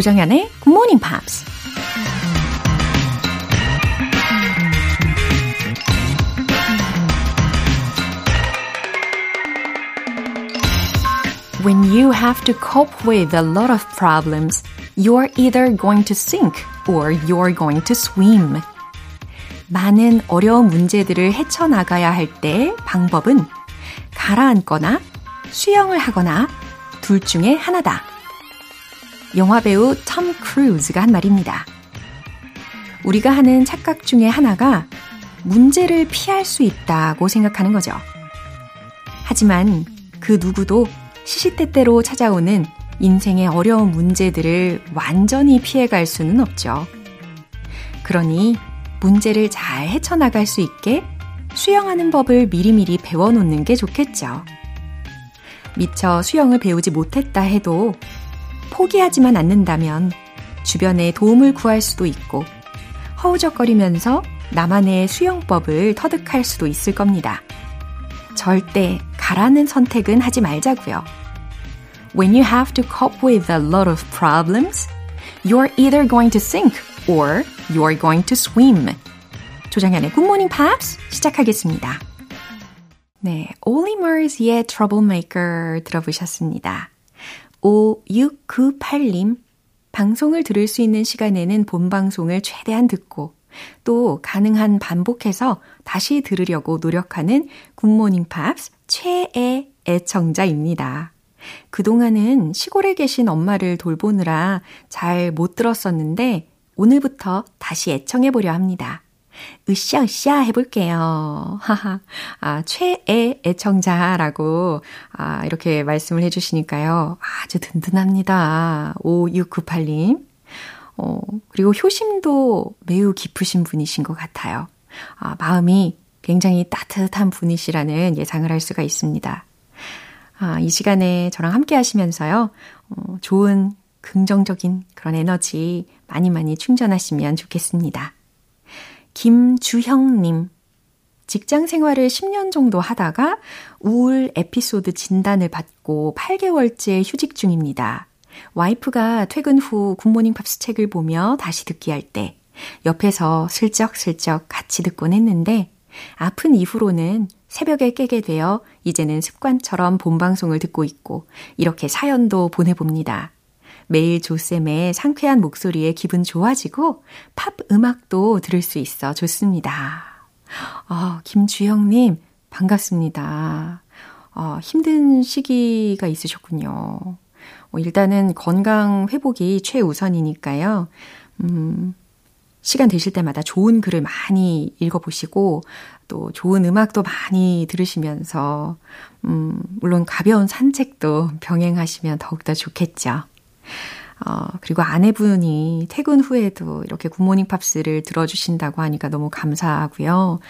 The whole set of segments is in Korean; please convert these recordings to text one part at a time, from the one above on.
조정연의 Good Morning Pops. When you have to cope with a lot of problems, you're either going to sink or you're going to swim. 많은 어려운 문제들을 헤쳐나가야 할 때 방법은 가라앉거나 수영을 하거나 둘 중에 하나다. 영화배우 톰 크루즈가 한 말입니다. 우리가 하는 착각 중에 하나가 문제를 피할 수 있다고 생각하는 거죠. 하지만 그 누구도 시시때때로 찾아오는 인생의 어려운 문제들을 완전히 피해갈 수는 없죠. 그러니 문제를 잘 헤쳐나갈 수 있게 수영하는 법을 미리미리 배워놓는 게 좋겠죠. 미처 수영을 배우지 못했다 해도 포기하지만 않는다면 주변에 도움을 구할 수도 있고 허우적거리면서 나만의 수영법을 터득할 수도 있을 겁니다. 절대 가라는 선택은 하지 말자고요. When you have to cope with a lot of problems, you're either going to sink or you're going to swim. 조정현의 Good Morning Pops 시작하겠습니다. 네, 올리 머스의 Troublemaker 들어보셨습니다. 5698님, 방송을 들을 수 있는 시간에는 본 방송을 최대한 듣고 또 가능한 반복해서 다시 들으려고 노력하는 굿모닝 팝스 최애 애청자입니다. 그동안은 시골에 계신 엄마를 돌보느라 잘 못 들었었는데 오늘부터 다시 애청해보려 합니다. 으쌰으쌰 해볼게요. 하하. 아, 최애 애청자라고, 아, 이렇게 말씀을 해주시니까요. 아주 든든합니다. 5698님. 어, 그리고 효심도 매우 깊으신 분이신 것 같아요. 아, 마음이 굉장히 따뜻한 분이시라는 예상을 할 수가 있습니다. 아, 이 시간에 저랑 함께 하시면서요, 어, 좋은 긍정적인 그런 에너지 많이 많이 충전하시면 좋겠습니다. 김주형님. 직장 생활을 10년 정도 하다가 우울 에피소드 진단을 받고 8개월째 휴직 중입니다. 와이프가 퇴근 후 굿모닝 팝스 책을 보며 다시 듣기 할 때 옆에서 슬쩍슬쩍 같이 듣곤 했는데 아픈 이후로는 새벽에 깨게 되어 이제는 습관처럼 본방송을 듣고 있고 이렇게 사연도 보내봅니다. 매일 조쌤의 상쾌한 목소리에 기분 좋아지고 팝 음악도 들을 수 있어 좋습니다. 아, 김주영님, 반갑습니다. 아, 힘든 시기가 있으셨군요. 어, 일단은 건강 회복이 최우선이니까요. 음, 시간 되실 때마다 좋은 글을 많이 읽어보시고, 또 좋은 음악도 많이 들으시면서, 음, 물론 가벼운 산책도 병행하시면 더욱더 좋겠죠. 어, 그리고 아내분이 퇴근 후에도 이렇게 굿모닝 팝스를 들어주신다고 하니까 너무 감사하고요.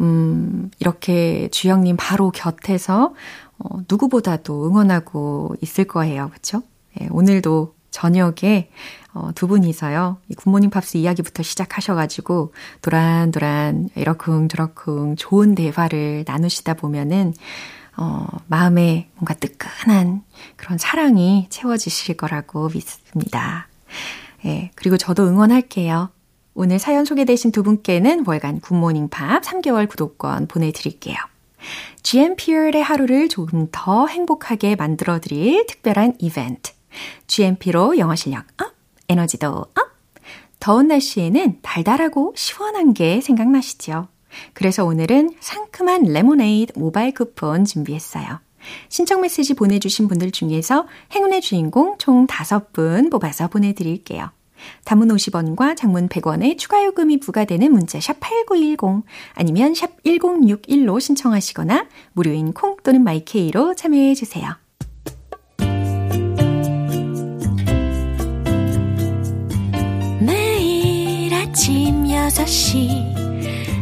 음, 이렇게 주영님 바로 곁에서 어, 누구보다도 응원하고 있을 거예요. 그쵸? 예, 오늘도 저녁에 어, 두 분이서요. 이 굿모닝 팝스 이야기부터 시작하셔가지고 도란도란 이러쿵저러쿵 좋은 대화를 나누시다 보면은 어, 마음에 뭔가 뜨끈한 그런 사랑이 채워지실 거라고 믿습니다. 예, 그리고 저도 응원할게요. 오늘 사연 소개되신 두 분께는 월간 굿모닝 팝스 3개월 구독권 보내드릴게요. GMP의 하루를 조금 더 행복하게 만들어드릴 특별한 이벤트. GMP로 영어 실력 up, 에너지도 up! 더운 날씨에는 달달하고 시원한 게 생각나시죠? 그래서 오늘은 상큼한 레모네이드 모바일 쿠폰 준비했어요. 신청 메시지 보내주신 분들 중에서 행운의 주인공 총 5분 뽑아서 보내드릴게요. 단문 50원과 장문 100원의 추가 요금이 부과되는 문자 샵 8910 아니면 샵 1061로 신청하시거나 무료인 콩 또는 마이케이로 참여해 주세요. 매일 아침 6시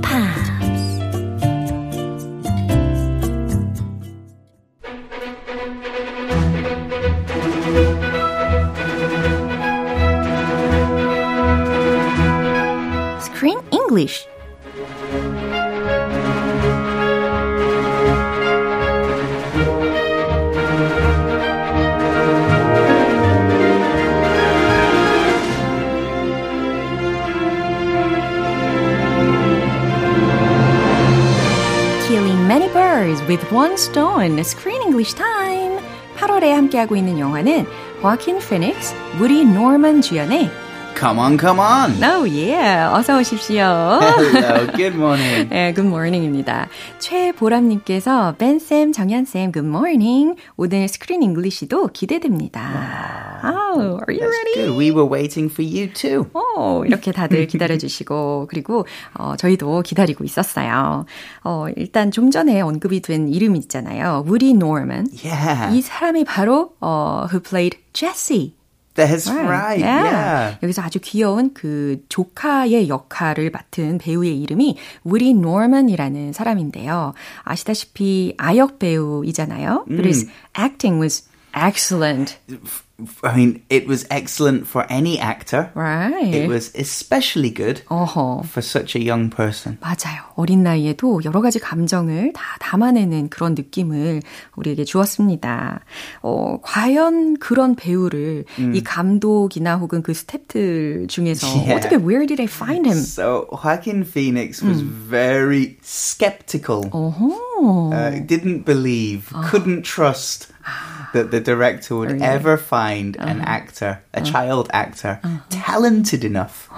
Pops English. Killing many birds with one stone. Screen English time. 8월에 함께하고 있는 영화는 화킨 피닉스, 무리 노먼 주연의 Come on, come on. Oh yeah. 어서 오십시오. Hello, good morning. 네, good morning입니다. 최보람님께서 벤쌤, 정연쌤, good morning. 오늘 스크린 잉글리시도 기대됩니다. Oh, are you That's ready? good. We were waiting for you too. 오, 이렇게 다들 기다려주시고, 그리고, 어, 저희도 기다리고 있었어요. 어, 일단 좀 전에 언급이 된 이름이 있잖아요. 우리 노먼. Yeah. 이 사람이 바로, 어, who played Jesse. That's right. Yeah. 여기서 아주 귀여운 그 조카의 역할을 맡은 배우의 이름이 우리 노먼이라는 사람인데요. 아시다시피 아역 배우이잖아요. But his acting was excellent. I mean, it was excellent for any actor. Right. It was especially good 어허. for such a young person. 맞아요. 어린 나이에도 여러 가지 감정을 다 담아내는 그런 느낌을 우리에게 주었습니다. 어, 과연 그런 배우를 이 감독이나 혹은 그 스탭들 중에서 Yeah. 어떻게 where did I find him? So Joaquin Phoenix was very skeptical. 어 허. Uh, didn't believe, couldn't trust that the director would Really? ever find an actor, a child actor, talented enough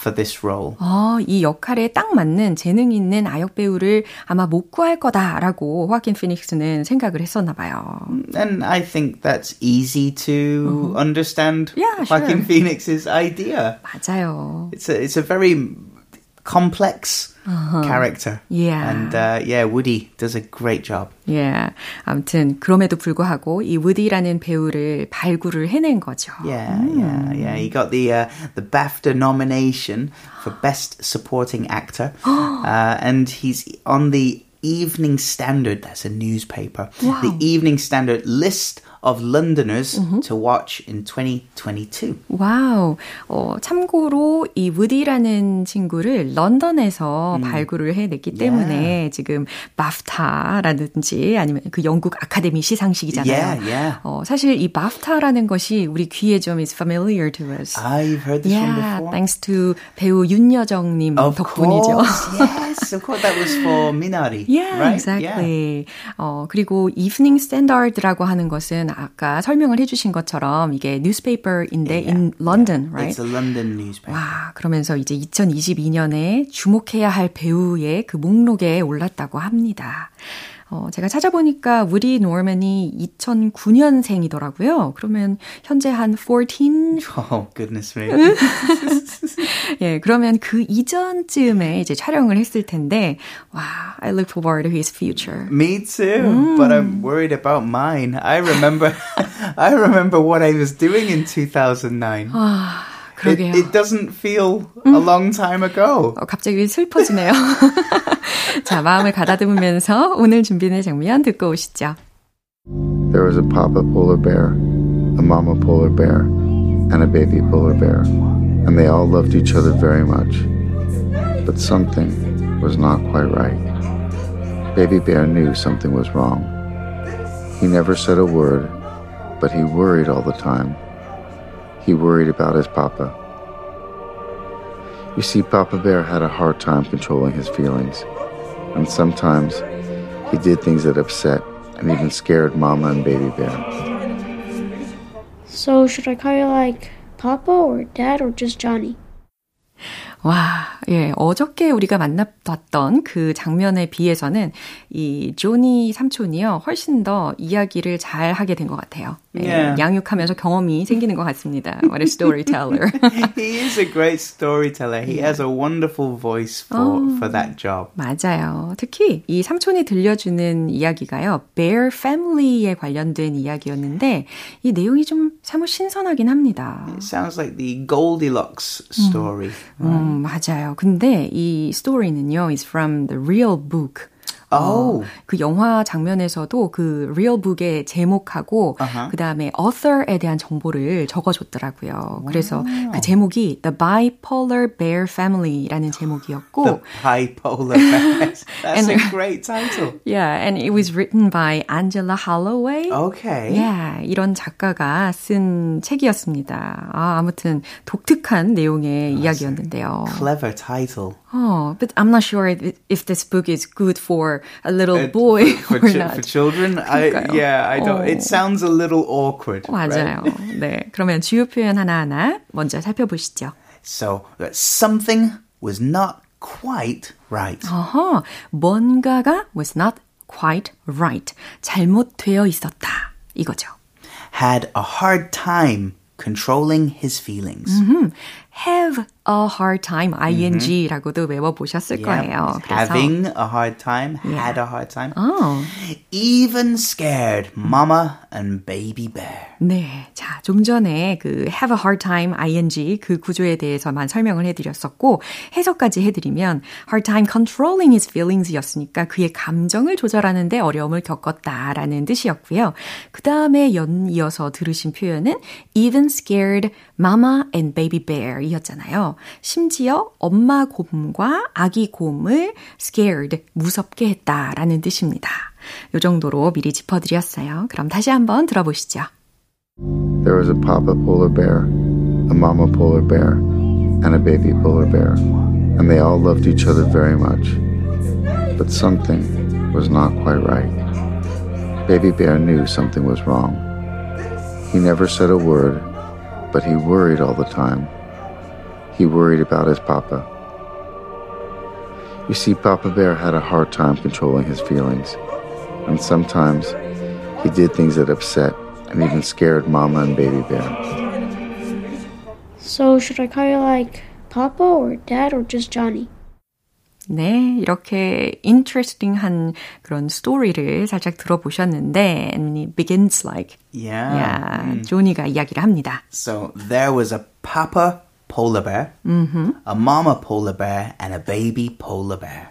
for this role. 아, 이 역할에 딱 맞는 재능 있는 아역 배우를 아마 못 구할 거다라고 호아킨 피닉스는 생각을 했었나 봐요. And I think that's easy to understand Yeah, Joaquin sure. Phoenix's idea. 맞아요. It's a it's a very complex character. Yeah. And uh, yeah, Woody does a great job. 예. 아무튼 그럼에도 불구하고 이 우디라는 배우를 발굴을 해낸 거죠. Yeah, yeah, yeah. He got the uh, the BAFTA nomination for Best Supporting Actor, uh, and he's on the Evening Standard. That's a newspaper. The Evening Standard list of Londoners to watch in 2022. 와우. 어, 참고로 이 우디라는 친구를 런던에서 발굴을 해냈기 때문에 지금 바프타라든지 아니면 그 영국 아카데미 시상식이잖아요. Yeah, yeah. 어, 사실 이 바프타라는 것이 우리 귀에 좀 is familiar to us. Ah, you've heard this one yeah, before. thanks to 배우 윤여정님 Of 덕분이죠. course, yes, of course. That was for Minari, Yeah, right? exactly. 어, 그리고 Evening Standard라고 하는 것은 아까 설명을 해주신 것처럼 이게 newspaper인데 in London, Yeah. right? It's a London newspaper. 와, 그러면서 이제 2022년에 주목해야 할 배우의 그 목록에 올랐다고 합니다. 어, 제가 찾아보니까 우리 노먼이 2009년생이더라고요. 그러면 현재 한 14? Oh goodness me! 예, 그러면 그 이전쯤에 이제 촬영을 했을 텐데, 와, I look forward to his future. Me too, but I'm worried about mine. I remember, I remember what I was doing in 2009. 아, 그러게요. it doesn't feel a long time ago. 어, 갑자기 슬퍼지네요. 자, 마음을 가다듬으면서 오늘 준비된 장면 듣고 오시죠. There was a papa polar bear, a mama polar bear, and a baby polar bear, and they all loved each other very much. But something was not quite right. Baby bear knew something was wrong. He never said a word, but he worried all the time. He worried about his papa. You see, Papa Bear had a hard time controlling his feelings, and sometimes he did things that upset and even scared Mama and Baby Bear. So should I call you like Papa or Dad or just Johnny? 와, 예, 어저께 우리가 만나봤던 그 장면에 비해서는 이 조니 삼촌이요, 훨씬 더 이야기를 잘 하게 된 것 같아요. 예, Yeah. 양육하면서 경험이 생기는 것 같습니다. What a storyteller. he is a great storyteller. He has a wonderful voice for, for that job. 맞아요. 특히 이 삼촌이 들려주는 이야기가요, Bear Family에 관련된 이야기였는데, 이 내용이 좀 사뭇 신선하긴 합니다. It sounds like the Goldilocks story. 음, 맞아요. 근데 이 스토리는요, is from the real book Oh. 그 영화 장면에서도 그 real book의 제목하고 Uh-huh. 그 다음에 author에 대한 정보를 적어줬더라고요. 그래서 그 제목이 The Bipolar Bear Family라는 제목이었고, The bipolar bears. That's a And- great title. yeah, and it was written by Angela Holloway. Okay. Yeah, 이런 작가가 쓴 책이었습니다. 아, 아무튼 독특한 내용의 이야기였는데요. Clever title. Oh, but I'm not sure if, if this book is good for a little boy for, or chi- not. for children. I, 그러니까요. yeah, I don't. 어. It sounds a little awkward. 맞아요. Right? 네, 그러면 주요 표현 하나하나 먼저 살펴보시죠. So uh, something was not quite right. 어허, 뭔가가 was not quite right. 잘못되어 있었다. 이거죠. Had a hard time controlling his feelings. have a hard time, ing라고도 외워보셨을 Yeah. 거예요. 그래서 Having a hard time, had a hard time. 어, Even scared mama and baby bear. 네. 자, 좀 전에 그 have a hard time ing 그 구조에 대해서만 설명을 해드렸었고, 해석까지 해드리면 hard time controlling his feelings 였으니까 그의 감정을 조절하는데 어려움을 겪었다라는 뜻이었고요. 그 다음에 연 이어서 들으신 표현은 even scared mama and baby bear 이었잖아 요. 심지어 엄마 곰과 아기 곰을 scared, 무섭게 했다라는 뜻입니다. 요 정도로 미리 짚어드렸어요. 그럼 다시 한번 들어보시죠. There was a papa polar bear, a mama polar bear, and a baby polar bear, and they all loved each other very much. But something was not quite right. Baby Bear knew something was wrong. He never said a word, but he worried all the time. He worried about his papa. You see, Papa Bear had a hard time controlling his feelings, and sometimes he did things that upset and even scared Mama and Baby Bear. So should I call you like Papa or Dad or just Johnny? 네, 이렇게 interesting한 그런 스토리를 살짝 들어보셨는데, and it begins like, Yeah. 야, 조니가 이야기를 합니다. So there was a papa polar bear, a mama polar bear, and a baby polar bear.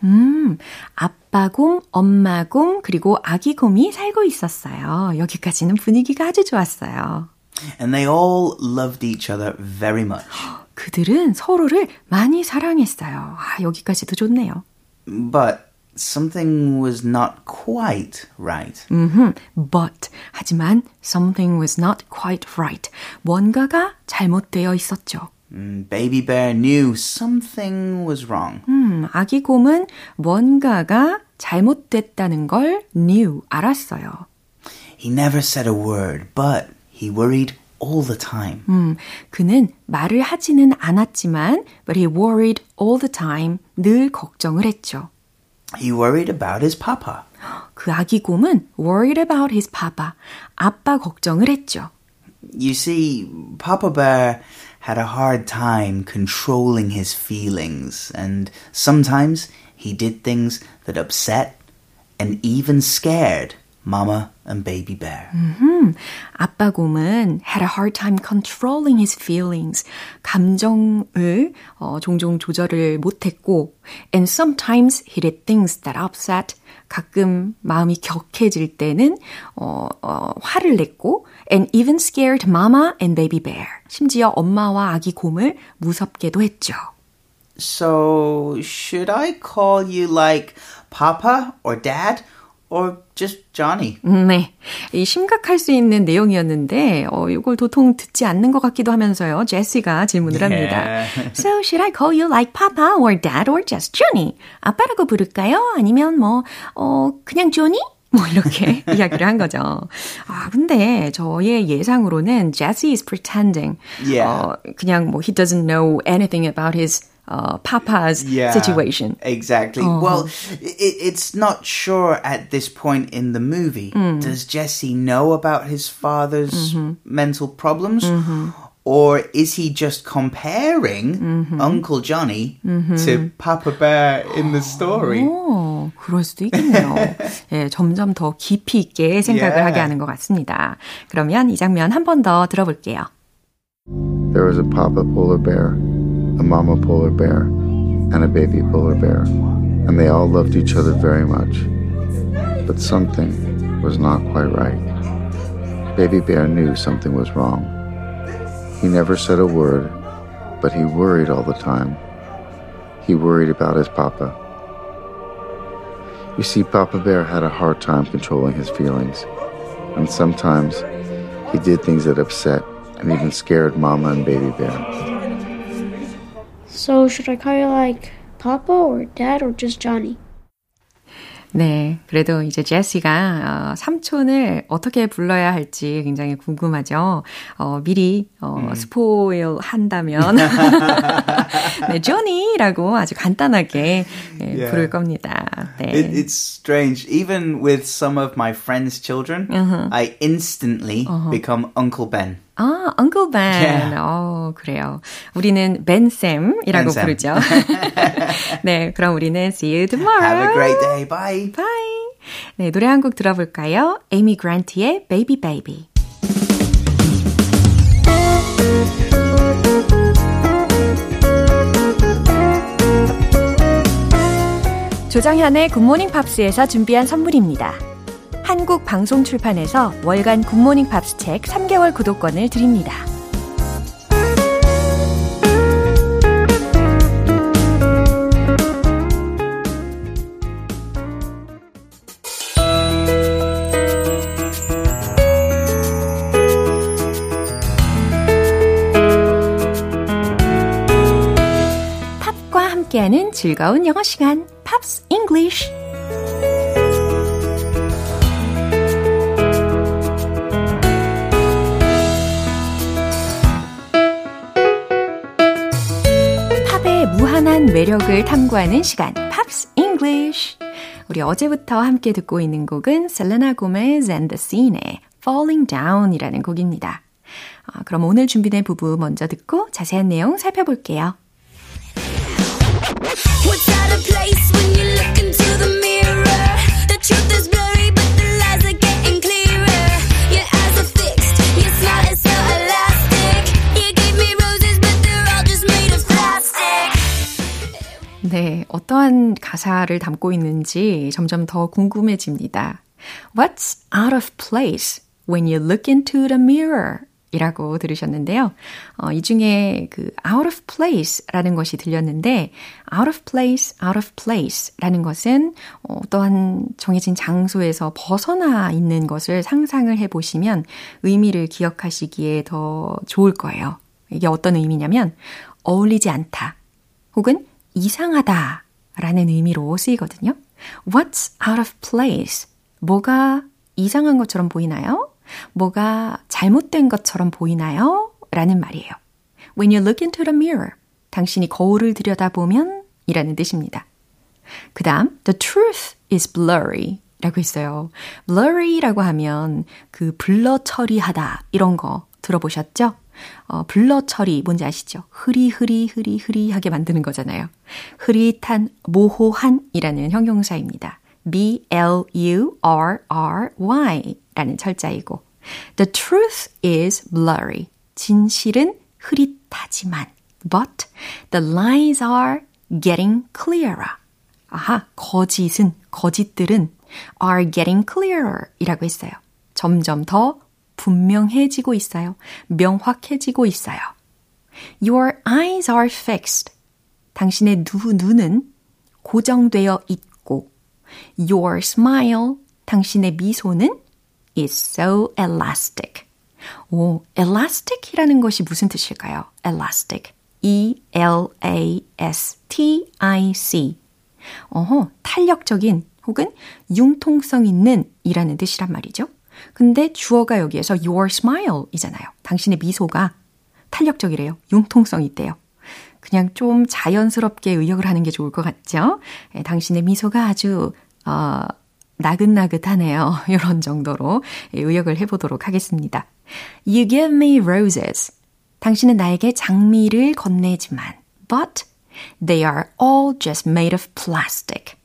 아빠 곰, 엄마 곰, 그리고 아기 곰이 살고 있었어요. 여기까지는 분위기가 아주 좋았어요. And they all loved each other very much. 그들은 서로를 많이 사랑했어요. 아, 여기까지도 좋네요. But something was not quite right. 음흠, but 하지만 something was not quite right. 뭔가가 잘못되어 있었죠. Mm, Baby bear knew something was wrong. 음, 아기 곰은 뭔가가 잘못됐다는 걸 knew, 알았어요. He never said a word, but he worried all the time. 음, 그는 말을 하지는 않았지만, but he worried all the time, 늘 걱정을 했죠. He worried about his papa. 그 아기 곰은 worried about his papa, 아빠 걱정을 했죠. You see, Papa Bear had a hard time controlling his feelings, and sometimes he did things that upset and even scared Mama and Baby Bear. 음, 아빠 곰은 had a hard time controlling his feelings. 감정을 어, 종종 조절을 못했고, and sometimes he did things that upset. 가끔 마음이 격해질 때는 어, 어, 화를 냈고, and even scared mama and baby bear. 심지어 엄마와 아기 곰을 무섭게도 했죠. So, should I call you like Papa or Dad or just Johnny? 네. 이 심각할 수 있는 내용이었는데, 어, 이걸 도통 듣지 않는 것 같기도 하면서요. 제시가 질문을 합니다. So, should I call you like Papa or Dad or just Johnny? 아빠라고 부를까요? 아니면 뭐, 어, 그냥 조니? 뭐 이렇게 이야기를 한 거죠. 아, 근데 저의 예상으로는 Jesse is pretending. Yeah. 어, 그냥 뭐 he doesn't know anything about his uh, papa's situation. Exactly. Well, it, it's not sure at this point in the movie. Does Jesse know about his father's mental problems? Or is he just comparing Uncle Johnny to Papa Bear in the story? 오, 그럴 수도 있겠네요. 예, 점점 더 깊이 있게 생각을 Yeah. 하게 하는 것 같습니다. 그러면 이 장면 한 번 더 들어볼게요. There was a papa polar bear, a mama polar bear, and a baby polar bear, and they all loved each other very much. but something was not quite right. Baby Bear knew something was wrong. He never said a word, but he worried all the time. He worried about his papa. You see, Papa Bear had a hard time controlling his feelings, and sometimes he did things that upset and even scared Mama and Baby Bear. So should I call you like Papa or Dad or just Johnny? 네, 그래도 이제 제시가 어, 삼촌을 어떻게 불러야 할지 굉장히 궁금하죠. 어, 미리 어, 음. 스포일 한다면 네, 조니라고 아주 간단하게 네, yeah. 부를 겁니다. 네. It, it's strange. Even with some of my friends' children, uh-huh. I instantly uh-huh. become Uncle Ben. 아, Uncle Ben. Yeah. 어, 그래요. 우리는 벤쌤이라고 ben 부르죠. 네, 그럼 우리는 see you tomorrow. Have a great day. Bye. Bye. 네, 노래 한 곡 들어볼까요? 에이미 그란트의 Baby Baby. 조정현의 굿모닝 팝스에서 준비한 선물입니다. 한국 방송 출판에서 월간 굿모닝 팝스 책 3개월 구독권을 드립니다. 팝과 함께하는 즐거운 영어 시간, Pops English. 무한한 매력을 탐구하는 시간, Pops English. 우리 어제부터 함께 듣고 있는 곡은 셀레나 고메즈 and the Scene의 Falling Down이라는 곡입니다. 아, 그럼 오늘 준비된 부분 먼저 듣고 자세한 내용 살펴볼게요. 네, 어떠한 가사를 담고 있는지 점점 더 궁금해집니다. What's out of place when you look into the mirror? 이라고 들으셨는데요. 어, 이 중에 그 out of place 라는 것이 들렸는데 out of place, out of place 라는 것은 어떠한 정해진 장소에서 벗어나 있는 것을 상상을 해 보시면 의미를 기억하시기에 더 좋을 거예요. 이게 어떤 의미냐면 어울리지 않다 혹은 이상하다 라는 의미로 쓰이거든요. What's out of place? 뭐가 이상한 것처럼 보이나요? 뭐가 잘못된 것처럼 보이나요? 라는 말이에요. When you look into the mirror, 당신이 거울을 들여다보면 이라는 뜻입니다. 그 다음, the truth is blurry 라고 있어요. blurry라고 하면 그 블러 처리하다 이런 거 들어보셨죠? 어, 블러 처리 뭔지 아시죠? 흐리흐리 흐리흐리하게 만드는 거잖아요. 흐릿한 모호한이라는 형용사입니다. B-L-U-R-R-Y 라는 철자이고 The truth is blurry. 진실은 흐릿하지만 But the lies are getting clearer. 아하, 거짓은, 거짓들은 are getting clearer 이라고 했어요. 점점 더 분명해지고 있어요. 명확해지고 있어요. Your eyes are fixed. 당신의 두 눈은 고정되어 있고 Your smile, 당신의 미소는 is so elastic. 오, elastic이라는 것이 무슨 뜻일까요? elastic. E-L-A-S-T-I-C. 어허, 탄력적인 혹은 융통성 있는 이라는 뜻이란 말이죠. 근데 주어가 여기에서 your smile 이잖아요. 당신의 미소가 탄력적이래요. 융통성이 있대요. 그냥 좀 자연스럽게 의역을 하는 게 좋을 것 같죠? 예, 당신의 미소가 아주, 어, 나긋나긋하네요. 이런 정도로 예, 의역을 해보도록 하겠습니다. You give me roses. 당신은 나에게 장미를 건네지만, but they are all just made of plastic.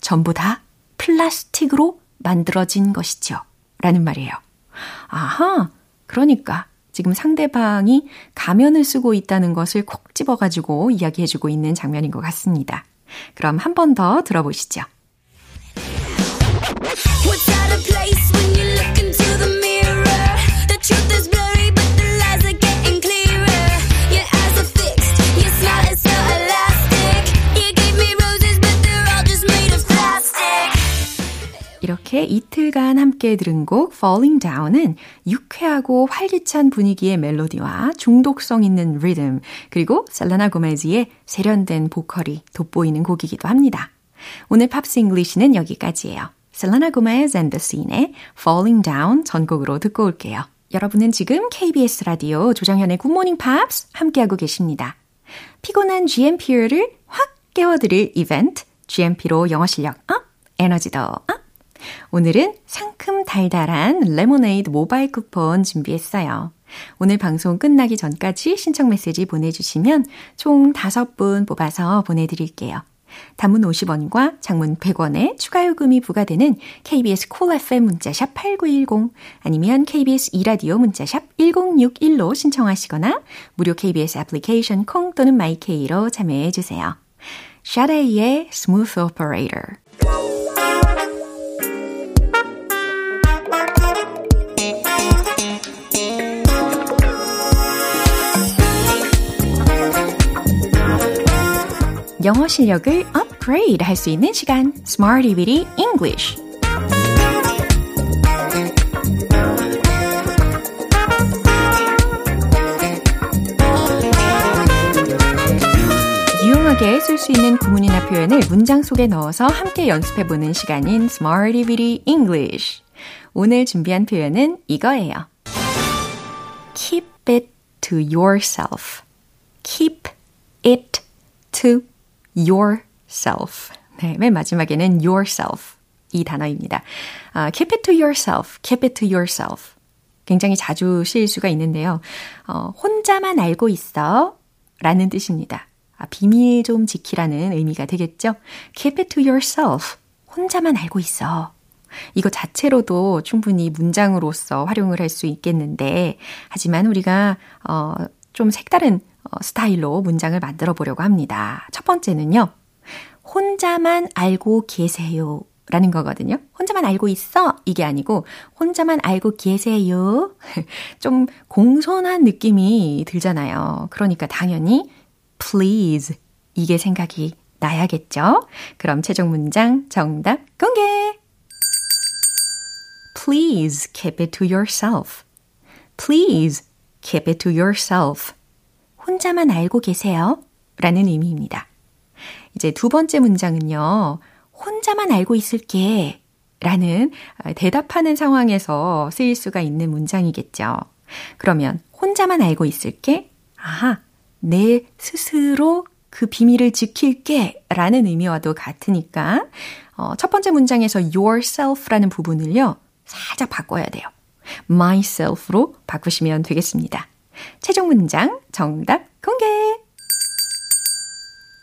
전부 다 플라스틱으로 만들어진 것이죠. 라는 말이에요. 아하, 그러니까 지금 상대방이 가면을 쓰고 있다는 것을 콕 집어가지고 이야기해주고 있는 장면인 것 같습니다. 그럼 한 번 더 들어보시죠. 이렇게 이틀간 함께 들은 곡 Falling Down은 유쾌하고 활기찬 분위기의 멜로디와 중독성 있는 리듬, 그리고 셀레나 고메즈의 세련된 보컬이 돋보이는 곡이기도 합니다. 오늘 Pops English는 여기까지예요. 셀레나 고메즈 and the Scene의 Falling Down 전곡으로 듣고 올게요. 여러분은 지금 KBS 라디오 조정현의 굿모닝 팝스 함께하고 계십니다. 피곤한 GMP를 확 깨워드릴 이벤트 GMP로 영어 실력 up, 에너지도 up. 오늘은 상큼 달달한 레모네이드 모바일 쿠폰 준비했어요. 오늘 방송 끝나기 전까지 신청 메시지 보내주시면 총 5분 뽑아서 보내드릴게요. 단문 50원과 장문 100원의 추가 요금이 부과되는 KBS Cool FM 문자샵 8910 아니면 KBS 이라디오 문자샵 1061로 신청하시거나 무료 KBS 애플리케이션 콩 또는 마이케이로 참여해 주세요. 샤레이의 Smooth Operator 영어 실력을 업그레이드 할 수 있는 시간 Smarty Bitty English 유용하게 쓸 수 있는 구문이나 표현을 문장 속에 넣어서 함께 연습해보는 시간인 Smarty Bitty English 오늘 준비한 표현은 이거예요. Keep it to yourself. Keep it to yourself. 네, 맨 마지막에는 yourself 이 단어입니다. 아, keep it to yourself, keep it to yourself. 굉장히 자주 쓰일 수가 있는데요. 어, 혼자만 알고 있어 라는 뜻입니다. 아, 비밀 좀 지키라는 의미가 되겠죠? keep it to yourself. 혼자만 알고 있어. 이거 자체로도 충분히 문장으로서 활용을 할 수 있겠는데, 하지만 우리가, 어, 좀 색다른 어, 스타일로 문장을 만들어 보려고 합니다. 첫 번째는요. 혼자만 알고 계세요. 라는 거거든요. 혼자만 알고 있어. 이게 아니고, 혼자만 알고 계세요. 좀 공손한 느낌이 들잖아요. 그러니까 당연히, please. 이게 생각이 나야겠죠? 그럼 최종 문장 정답 공개! Please keep it to yourself. Please keep it to yourself. 혼자만 알고 계세요. 라는 의미입니다. 이제 두 번째 문장은요. 혼자만 알고 있을게. 라는 대답하는 상황에서 쓰일 수가 있는 문장이겠죠. 그러면 혼자만 알고 있을게. 아하, 내 스스로 그 비밀을 지킬게. 라는 의미와도 같으니까, 어, 첫 번째 문장에서 yourself라는 부분을요. 살짝 바꿔야 돼요. myself로 바꾸시면 되겠습니다. 최종 문장 정답 공개!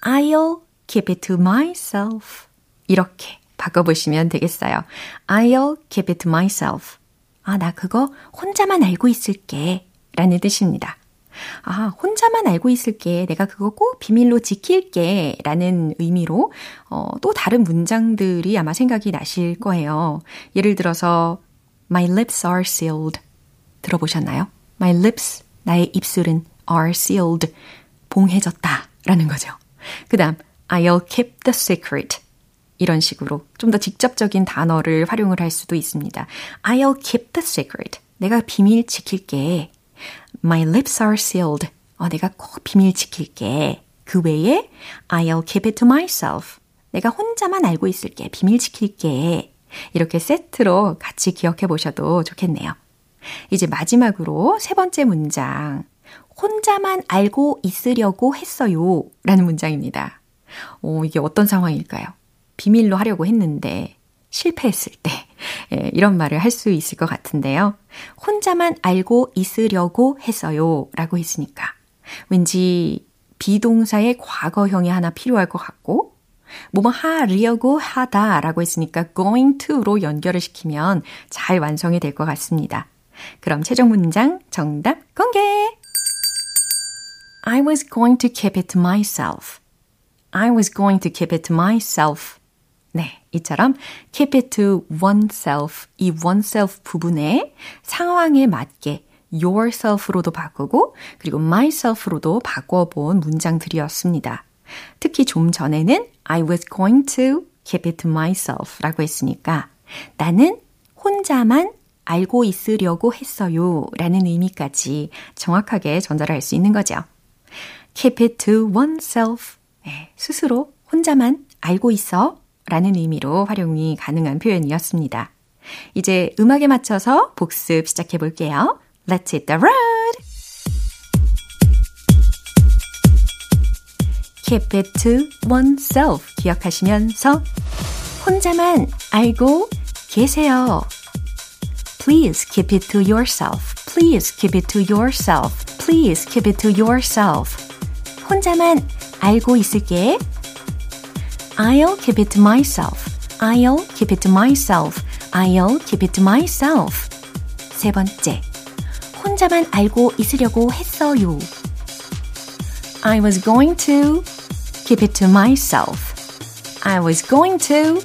I'll keep it to myself. 이렇게 바꿔보시면 되겠어요. I'll keep it to myself. 아, 나 그거 혼자만 알고 있을게. 라는 뜻입니다. 아, 혼자만 알고 있을게. 내가 그거 꼭 비밀로 지킬게. 라는 의미로, 어, 또 다른 문장들이 아마 생각이 나실 거예요. 예를 들어서, My lips are sealed. 들어보셨나요? My lips, 나의 입술은 are sealed. 봉해졌다. 라는 거죠. 그 다음, I'll keep the secret. 이런 식으로 좀 더 직접적인 단어를 활용을 할 수도 있습니다. I'll keep the secret. 내가 비밀 지킬게. My lips are sealed. 어, 내가 꼭 비밀 지킬게. 그 외에 I'll keep it to myself. 내가 혼자만 알고 있을게. 비밀 지킬게. 이렇게 세트로 같이 기억해 보셔도 좋겠네요. 이제 마지막으로 세 번째 문장. 혼자만 알고 있으려고 했어요. 라는 문장입니다. 어, 이게 어떤 상황일까요? 비밀로 하려고 했는데 실패했을 때 예, 이런 말을 할 수 있을 것 같은데요. 혼자만 알고 있으려고 했어요. 라고 했으니까 왠지 비동사의 과거형이 하나 필요할 것 같고 뭐뭐 하려고 하다 라고 했으니까 going to로 연결을 시키면 잘 완성이 될 것 같습니다. 그럼 최종 문장 정답 공개! I was going to keep it to myself. I was going to keep it to myself. 네, 이처럼 keep it to oneself, 이 oneself 부분에 상황에 맞게 yourself로도 바꾸고 그리고 myself로도 바꿔본 문장들이었습니다. 특히 좀 전에는 I was going to keep it to myself 라고 했으니까 나는 혼자만 알고 있으려고 했어요 라는 의미까지 정확하게 전달할 수 있는 거죠. keep it to oneself. 네, 스스로 혼자만 알고 있어 라는 의미로 활용이 가능한 표현이었습니다. 이제 음악에 맞춰서 복습 시작해 볼게요. Let's hit the road! Keep it to oneself 기억하시면서 혼자만 알고 계세요. Please keep it to yourself. Please keep it to yourself. Please keep it to yourself. 혼자만 알고 있을게. I'll keep it to myself. I'll keep it to myself. I'll keep it to myself. 세 번째. 혼자만 알고 있으려고 했어요. I was going to keep it to myself. I was going to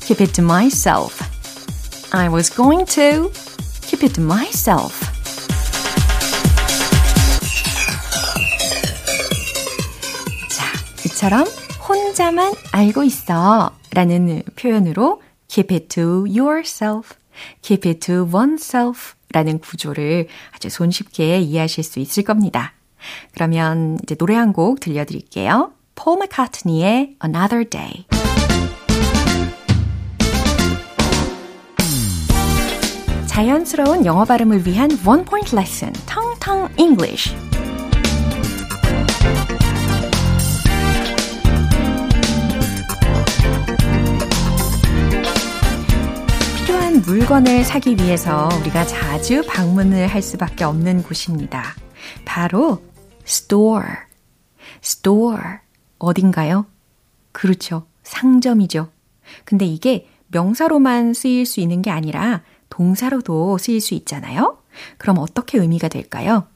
keep it to myself. I was going to keep it to myself. 자, 이처럼 혼자만 알고 있어 라는 표현으로 keep it to yourself, keep it to oneself 라는 구조를 아주 손쉽게 이해하실 수 있을 겁니다. 그러면 이제 노래 한 곡 들려드릴게요. 폴 마카트니의 Another Day. 자연스러운 영어 발음을 위한 원 포인트 레슨, 텅텅 English. 필요한 물건을 사기 위해서 우리가 자주 방문을 할 수밖에 없는 곳입니다. 바로 store. store. 어딘가요? 그렇죠. 상점이죠. 근데 이게 명사로만 쓰일 수 있는 게 아니라 동사로도 쓰일 수 있잖아요. 그럼 어떻게 의미가 될까요?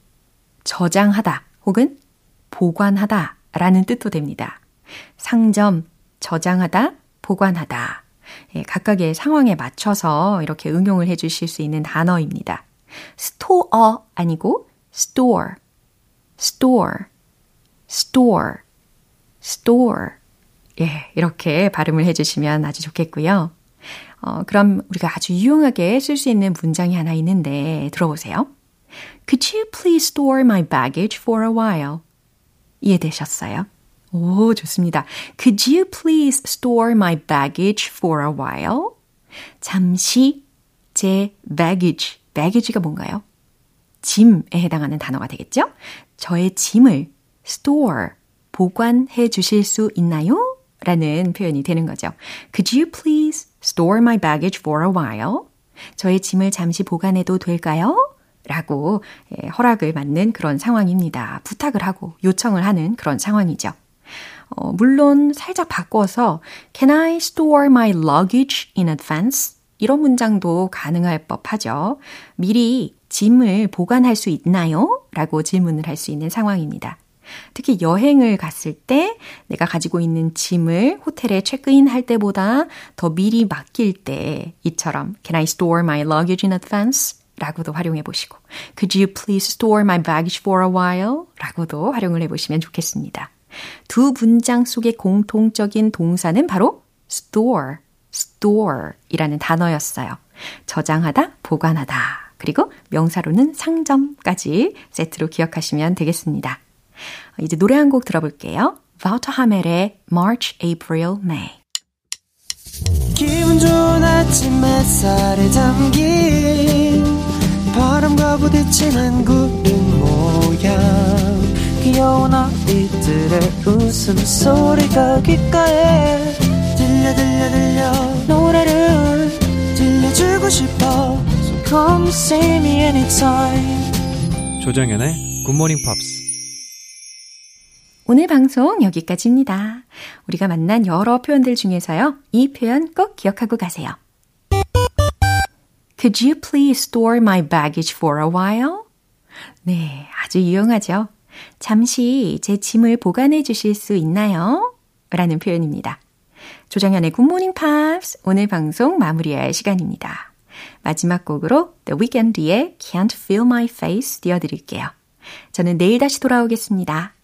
저장하다 혹은 보관하다 라는 뜻도 됩니다. 상점, 저장하다, 보관하다. 예, 각각의 상황에 맞춰서 이렇게 응용을 해 주실 수 있는 단어입니다. store 아니고 store, store, store, store. 예, 이렇게 발음을 해 주시면 아주 좋겠고요. 어, 그럼 우리가 아주 유용하게 쓸 수 있는 문장이 하나 있는데 들어보세요. Could you please store my baggage for a while? 이해되셨어요? 오, 좋습니다. Could you please store my baggage for a while? 잠시 제 baggage, baggage가 뭔가요? 짐에 해당하는 단어가 되겠죠? 저의 짐을 store, 보관해 주실 수 있나요? 라는 표현이 되는 거죠. Could you please store my baggage for a while? 저의 짐을 잠시 보관해도 될까요? 라고 예, 허락을 받는 그런 상황입니다. 부탁을 하고 요청을 하는 그런 상황이죠. 어, 물론 살짝 바꿔서 Can I store my luggage in advance? 이런 문장도 가능할 법하죠. 미리 짐을 보관할 수 있나요? 라고 질문을 할 수 있는 상황입니다. 특히 여행을 갔을 때 내가 가지고 있는 짐을 호텔에 체크인 할 때보다 더 미리 맡길 때 이처럼 Can I store my luggage in advance? 라고도 활용해 보시고 Could you please store my baggage for a while? 라고도 활용을 해 보시면 좋겠습니다. 두 문장 속의 공통적인 동사는 바로 store, store 이라는 단어였어요. 저장하다, 보관하다. 그리고 명사로는 상점까지 세트로 기억하시면 되겠습니다. 이제 노래 한 곡 들어볼게요. 바우터 하멜의 March, April, May. 기분 좋은 아침 햇살에 담긴 바람과 부딪히는 구름 모양. 귀여운 아이들의 웃음소리가 귓가에 들려 들려 들려. 노래를 들려주고 싶어. So come see me anytime. 조정연의 굿모닝 팝스 오늘 방송 여기까지입니다. 우리가 만난 여러 표현들 중에서요. 이 표현 꼭 기억하고 가세요. Could you please store my baggage for a while? 네, 아주 유용하죠. 잠시 제 짐을 보관해 주실 수 있나요? 라는 표현입니다. 조정현의 굿모닝 팝스 오늘 방송 마무리할 시간입니다. 마지막 곡으로 The Weeknd의 Can't Feel My Face 띄워드릴게요. 저는 내일 다시 돌아오겠습니다.